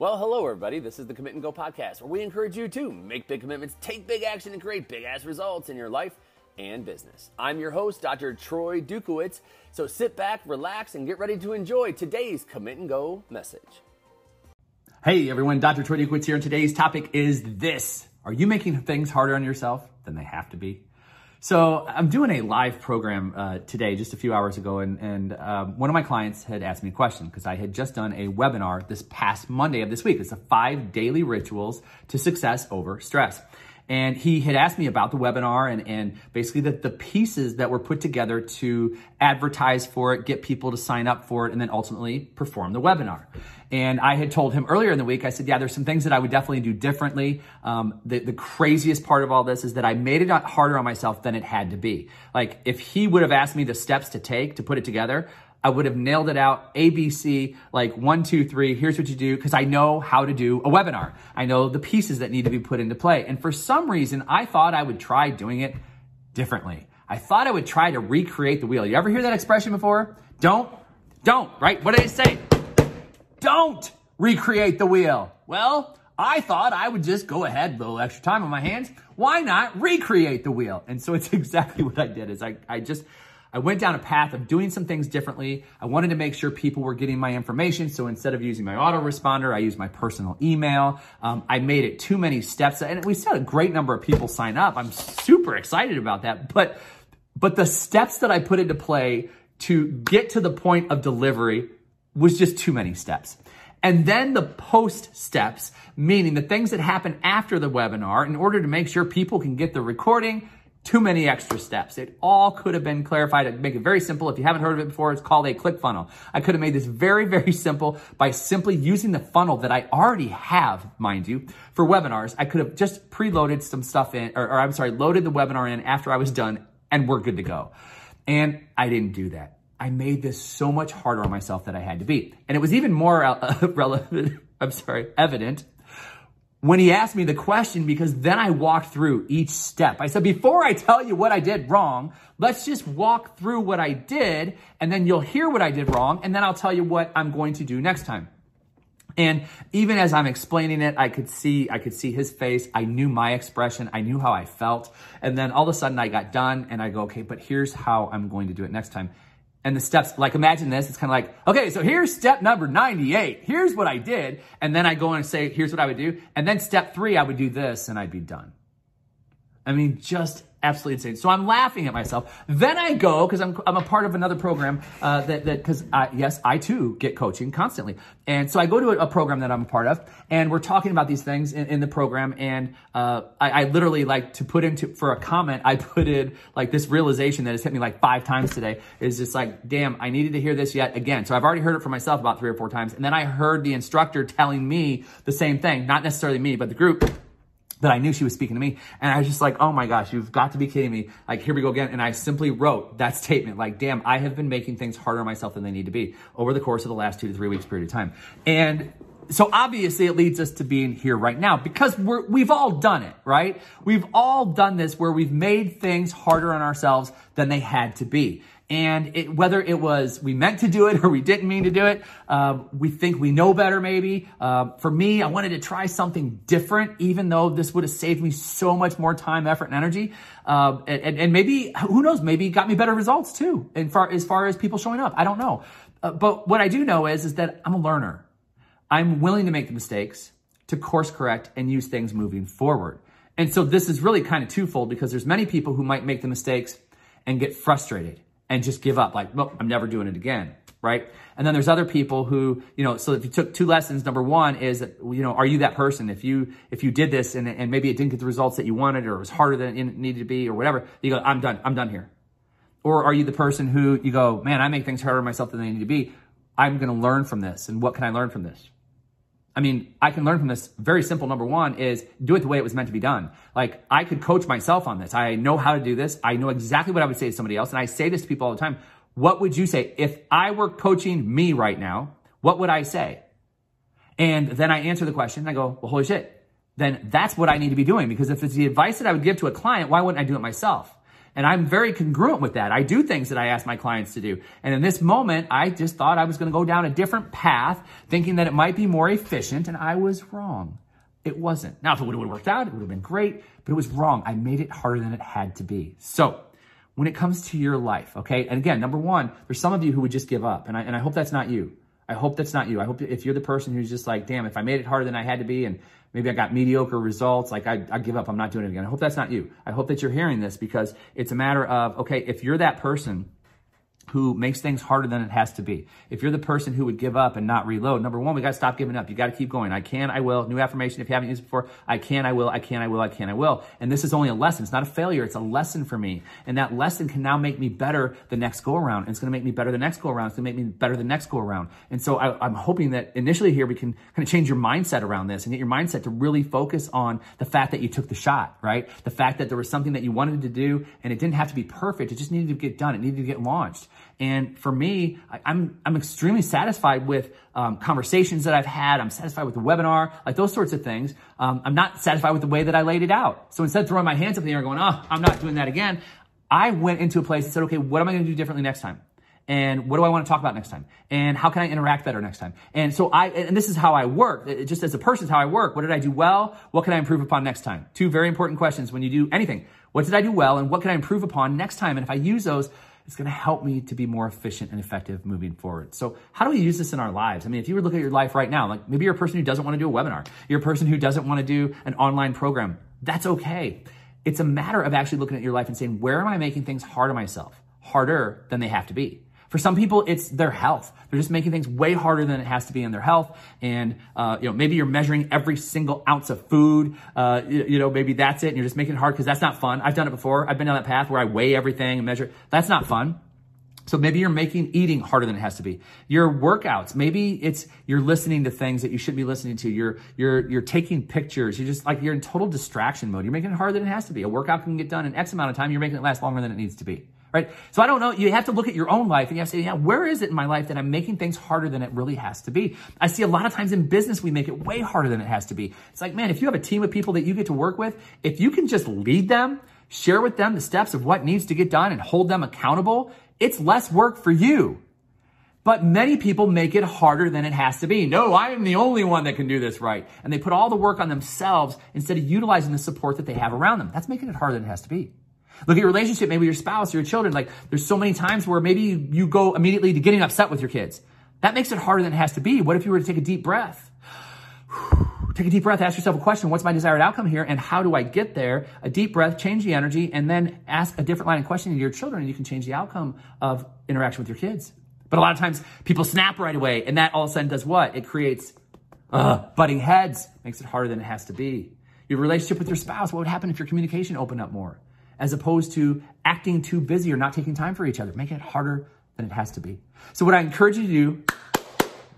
Well, hello, everybody. This is the Commit and Go podcast, where we encourage you to make big commitments, take big action, and create big ass results in your life and business. I'm your host, Dr. Troy Dukowitz. So sit back, relax, and get ready to enjoy today's Commit and Go message. Hey, everyone. Dr. Troy Dukowitz here, and today's topic is this Are you making things harder on yourself than they have to be? So I'm doing a live program uh, today, just a few hours ago, and, and um, one of my clients had asked me a question because I had just done a webinar this past Monday of this week. It's the five daily rituals to success over stress. And he had asked me about the webinar and, and basically the, the pieces that were put together to advertise for it, get people to sign up for it, and then ultimately perform the webinar. And I had told him earlier in the week, I said, yeah, there's some things that I would definitely do differently. Um, the, the craziest part of all this is that I made it harder on myself than it had to be. Like if he would have asked me the steps to take to put it together, I would have nailed it out. ABC, like one, two, three, here's what you do, because I know how to do a webinar. I know the pieces that need to be put into play. And for some reason, I thought I would try doing it differently. I thought I would try to recreate the wheel. You ever hear that expression before? Don't, don't, right? What did I say? Don't recreate the wheel. Well, I thought I would just go ahead, a little extra time on my hands. Why not recreate the wheel? And so it's exactly what I did is I, I just, I went down a path of doing some things differently. I wanted to make sure people were getting my information. So instead of using my autoresponder, I used my personal email. Um, I made it too many steps and we had a great number of people sign up. I'm super excited about that. But, but the steps that I put into play to get to the point of delivery was just too many steps. And then the post steps, meaning the things that happen after the webinar in order to make sure people can get the recording, too many extra steps. It all could have been clarified. I'd make it very simple. If you haven't heard of it before, it's called a click funnel. I could have made this very, very simple by simply using the funnel that I already have, mind you, for webinars. I could have just preloaded some stuff in, or, or I'm sorry, loaded the webinar in after I was done and we're good to go. And I didn't do that. I made this so much harder on myself that I had to be. And it was even more relevant, I'm sorry, evident when he asked me the question because then I walked through each step. I said, before I tell you what I did wrong, let's just walk through what I did and then you'll hear what I did wrong and then I'll tell you what I'm going to do next time. And even as I'm explaining it, I could see, I could see his face. I knew my expression. I knew how I felt. And then all of a sudden I got done and I go, okay, but here's how I'm going to do it next time and the steps, like imagine this, it's kind of like, okay, so here's step number 98. Here's what I did. And then I go and say, here's what I would do. And then step three, I would do this and I'd be done. I mean, just absolutely insane. So I'm laughing at myself. Then I go because I'm I'm a part of another program uh, that that because yes, I too get coaching constantly, and so I go to a, a, program that I'm a part of, and we're talking about these things in, in the program, and uh, I, I, literally like to put into for a comment, I put in like this realization that has hit me like five times today is just like, damn, I needed to hear this yet again. So I've already heard it for myself about three or four times, and then I heard the instructor telling me the same thing, not necessarily me, but the group that I knew she was speaking to me. And I was just like, oh my gosh, you've got to be kidding me. Like, here we go again. And I simply wrote that statement like, damn, I have been making things harder on myself than they need to be over the course of the last two to three weeks period of time. And so obviously it leads us to being here right now because we're, we've all done it, right? We've all done this where we've made things harder on ourselves than they had to be. And it, whether it was we meant to do it or we didn't mean to do it, uh, we think we know better maybe. Uh, for me, I wanted to try something different, even though this would have saved me so much more time, effort, and energy. Uh, and, and, maybe, who knows, maybe got me better results too, and far, as far as people showing up. I don't know. Uh, but what I do know is, is that I'm a learner. I'm willing to make the mistakes, to course correct, and use things moving forward. And so this is really kind of twofold because there's many people who might make the mistakes and get frustrated and just give up like, well, I'm never doing it again. Right. And then there's other people who, you know, so if you took two lessons, number one is you know, are you that person? If you, if you did this and, and maybe it didn't get the results that you wanted or it was harder than it needed to be or whatever, you go, I'm done. I'm done here. Or are you the person who you go, man, I make things harder on myself than they need to be. I'm going to learn from this. And what can I learn from this? I mean, I can learn from this very simple. Number one is do it the way it was meant to be done. Like I could coach myself on this. I know how to do this. I know exactly what I would say to somebody else. And I say this to people all the time. What would you say if I were coaching me right now? What would I say? And then I answer the question. I go, well, holy shit. Then that's what I need to be doing because if it's the advice that I would give to a client, why wouldn't I do it myself? And I'm very congruent with that. I do things that I ask my clients to do. And in this moment, I just thought I was going to go down a different path, thinking that it might be more efficient, and I was wrong. It wasn't. Now, if it would have worked out, it would have been great, but it was wrong. I made it harder than it had to be. So, when it comes to your life, okay? And again, number one, there's some of you who would just give up, and I, and I hope that's not you. I hope that's not you. I hope if you're the person who's just like, damn, if I made it harder than I had to be and maybe I got mediocre results, like I, I give up, I'm not doing it again. I hope that's not you. I hope that you're hearing this because it's a matter of, okay, if you're that person who makes things harder than it has to be. If you're the person who would give up and not reload, number one, we got to stop giving up. You got to keep going. I can, I will. New affirmation. If you haven't used it before, I can, I will, I can, I will, I can, I will. And this is only a lesson. It's not a failure. It's a lesson for me. And that lesson can now make me better the next go around. And it's going to make me better the next go around. It's going to make me better the next go around. And so I, I'm hoping that initially here we can kind of change your mindset around this and get your mindset to really focus on the fact that you took the shot, right? The fact that there was something that you wanted to do and it didn't have to be perfect. It just needed to get done. It needed to get launched. And for me, I, I'm I'm extremely satisfied with um, conversations that I've had. I'm satisfied with the webinar, like those sorts of things. Um, I'm not satisfied with the way that I laid it out. So instead of throwing my hands up in the air, and going, "Oh, I'm not doing that again," I went into a place and said, "Okay, what am I going to do differently next time?" and what do I want to talk about next time? And how can I interact better next time? And so I, and this is how I work. It, just as a person, is how I work. What did I do well? What can I improve upon next time? Two very important questions when you do anything. What did I do well? And what can I improve upon next time? And if I use those, it's going to help me to be more efficient and effective moving forward. So how do we use this in our lives? I mean, if you were look at your life right now, like maybe you're a person who doesn't want to do a webinar. You're a person who doesn't want to do an online program. That's okay. It's a matter of actually looking at your life and saying, where am I making things hard on myself? Harder than they have to be. For some people, it's their health. They're just making things way harder than it has to be in their health. And, uh, you know, maybe you're measuring every single ounce of food. Uh, you, you, know, maybe that's it. And you're just making it hard because that's not fun. I've done it before. I've been down that path where I weigh everything and measure. That's not fun. So maybe you're making eating harder than it has to be. Your workouts, maybe it's you're listening to things that you shouldn't be listening to. You're you're you're taking pictures. You're just like you're in total distraction mode. You're making it harder than it has to be. A workout can get done in X amount of time. You're making it last longer than it needs to be. Right? So I don't know. You have to look at your own life and you have to say, yeah, where is it in my life that I'm making things harder than it really has to be? I see a lot of times in business, we make it way harder than it has to be. It's like, man, if you have a team of people that you get to work with, if you can just lead them, share with them the steps of what needs to get done and hold them accountable, it's less work for you. But many people make it harder than it has to be. No, I am the only one that can do this right. And they put all the work on themselves instead of utilizing the support that they have around them. That's making it harder than it has to be. Look at your relationship, maybe your spouse or your children. Like there's so many times where maybe you go immediately to getting upset with your kids. That makes it harder than it has to be. What if you were to take a deep breath? Take a deep breath, ask yourself a question. What's my desired outcome here? And how do I get there? A deep breath, change the energy, and then ask a different line of questioning to your children, and you can change the outcome of interaction with your kids. But a lot of times people snap right away, and that all of a sudden does what? It creates uh, butting heads, makes it harder than it has to be. Your relationship with your spouse, what would happen if your communication opened up more? As opposed to acting too busy or not taking time for each other, making it harder than it has to be. So what I encourage you to do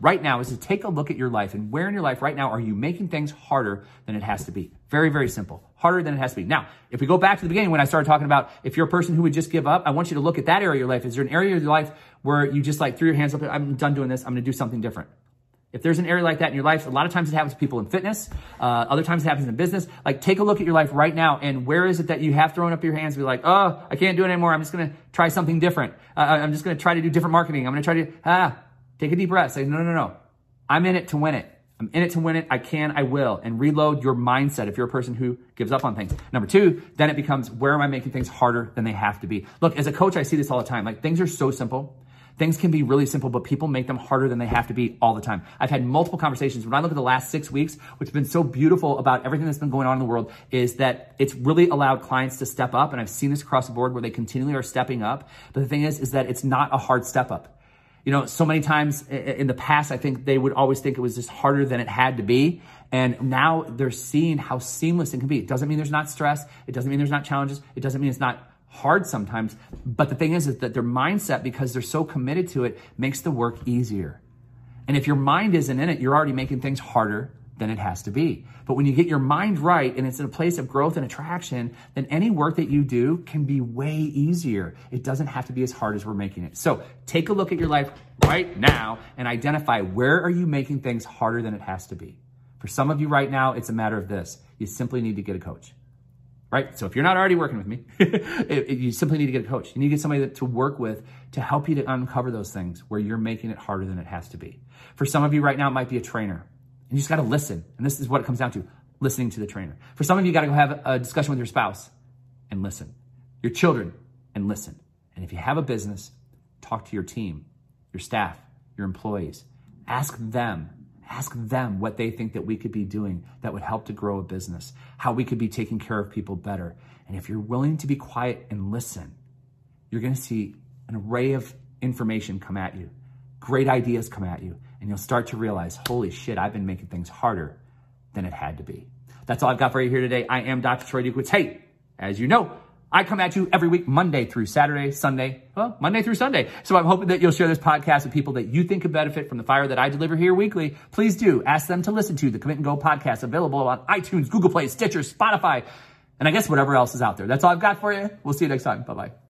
right now is to take a look at your life and where in your life right now are you making things harder than it has to be? Very, very simple. Harder than it has to be. Now, if we go back to the beginning when I started talking about if you're a person who would just give up, I want you to look at that area of your life. Is there an area of your life where you just like threw your hands up, I'm done doing this, I'm gonna do something different? If there's an area like that in your life, a lot of times it happens to people in fitness. Uh, other times it happens in business. Like take a look at your life right now and where is it that you have thrown up your hands and be like, oh, I can't do it anymore. I'm just going to try something different. Uh, I'm just going to try to do different marketing. I'm going to try to, ah, take a deep breath. Say, no, no, no. I'm in it to win it. I'm in it to win it. I can, I will. And reload your mindset if you're a person who gives up on things. Number two, then it becomes where am I making things harder than they have to be? Look, as a coach, I see this all the time. Like things are so simple. Things can be really simple, but people make them harder than they have to be all the time. I've had multiple conversations. When I look at the last six weeks, what's been so beautiful about everything that's been going on in the world is that it's really allowed clients to step up. And I've seen this across the board where they continually are stepping up. But the thing is, is that it's not a hard step up. You know, so many times in the past, I think they would always think it was just harder than it had to be. And now they're seeing how seamless it can be. It doesn't mean there's not stress. It doesn't mean there's not challenges. It doesn't mean it's not hard sometimes. But the thing is, is that their mindset, because they're so committed to it, makes the work easier. And if your mind isn't in it, you're already making things harder than it has to be. But when you get your mind right and it's in a place of growth and attraction, then any work that you do can be way easier. It doesn't have to be as hard as we're making it. So take a look at your life right now and identify where are you making things harder than it has to be. For some of you right now, it's a matter of this. You simply need to get a coach. Right? So if you're not already working with me, it, it, you simply need to get a coach. You need to get somebody that, to work with to help you to uncover those things where you're making it harder than it has to be. For some of you right now, it might be a trainer. And you just got to listen. And this is what it comes down to listening to the trainer. For some of you, you got to go have a discussion with your spouse and listen. Your children and listen. And if you have a business, talk to your team, your staff, your employees. Ask them Ask them what they think that we could be doing that would help to grow a business, how we could be taking care of people better. And if you're willing to be quiet and listen, you're going to see an array of information come at you, great ideas come at you, and you'll start to realize, holy shit, I've been making things harder than it had to be. That's all I've got for you here today. I am Dr. Troy Dukowitz. Hey, as you know, I come at you every week, Monday through Saturday, Sunday, well, Monday through Sunday. So I'm hoping that you'll share this podcast with people that you think could benefit from the fire that I deliver here weekly. Please do ask them to listen to the Commit and Go podcast available on iTunes, Google Play, Stitcher, Spotify, and I guess whatever else is out there. That's all I've got for you. We'll see you next time. Bye bye.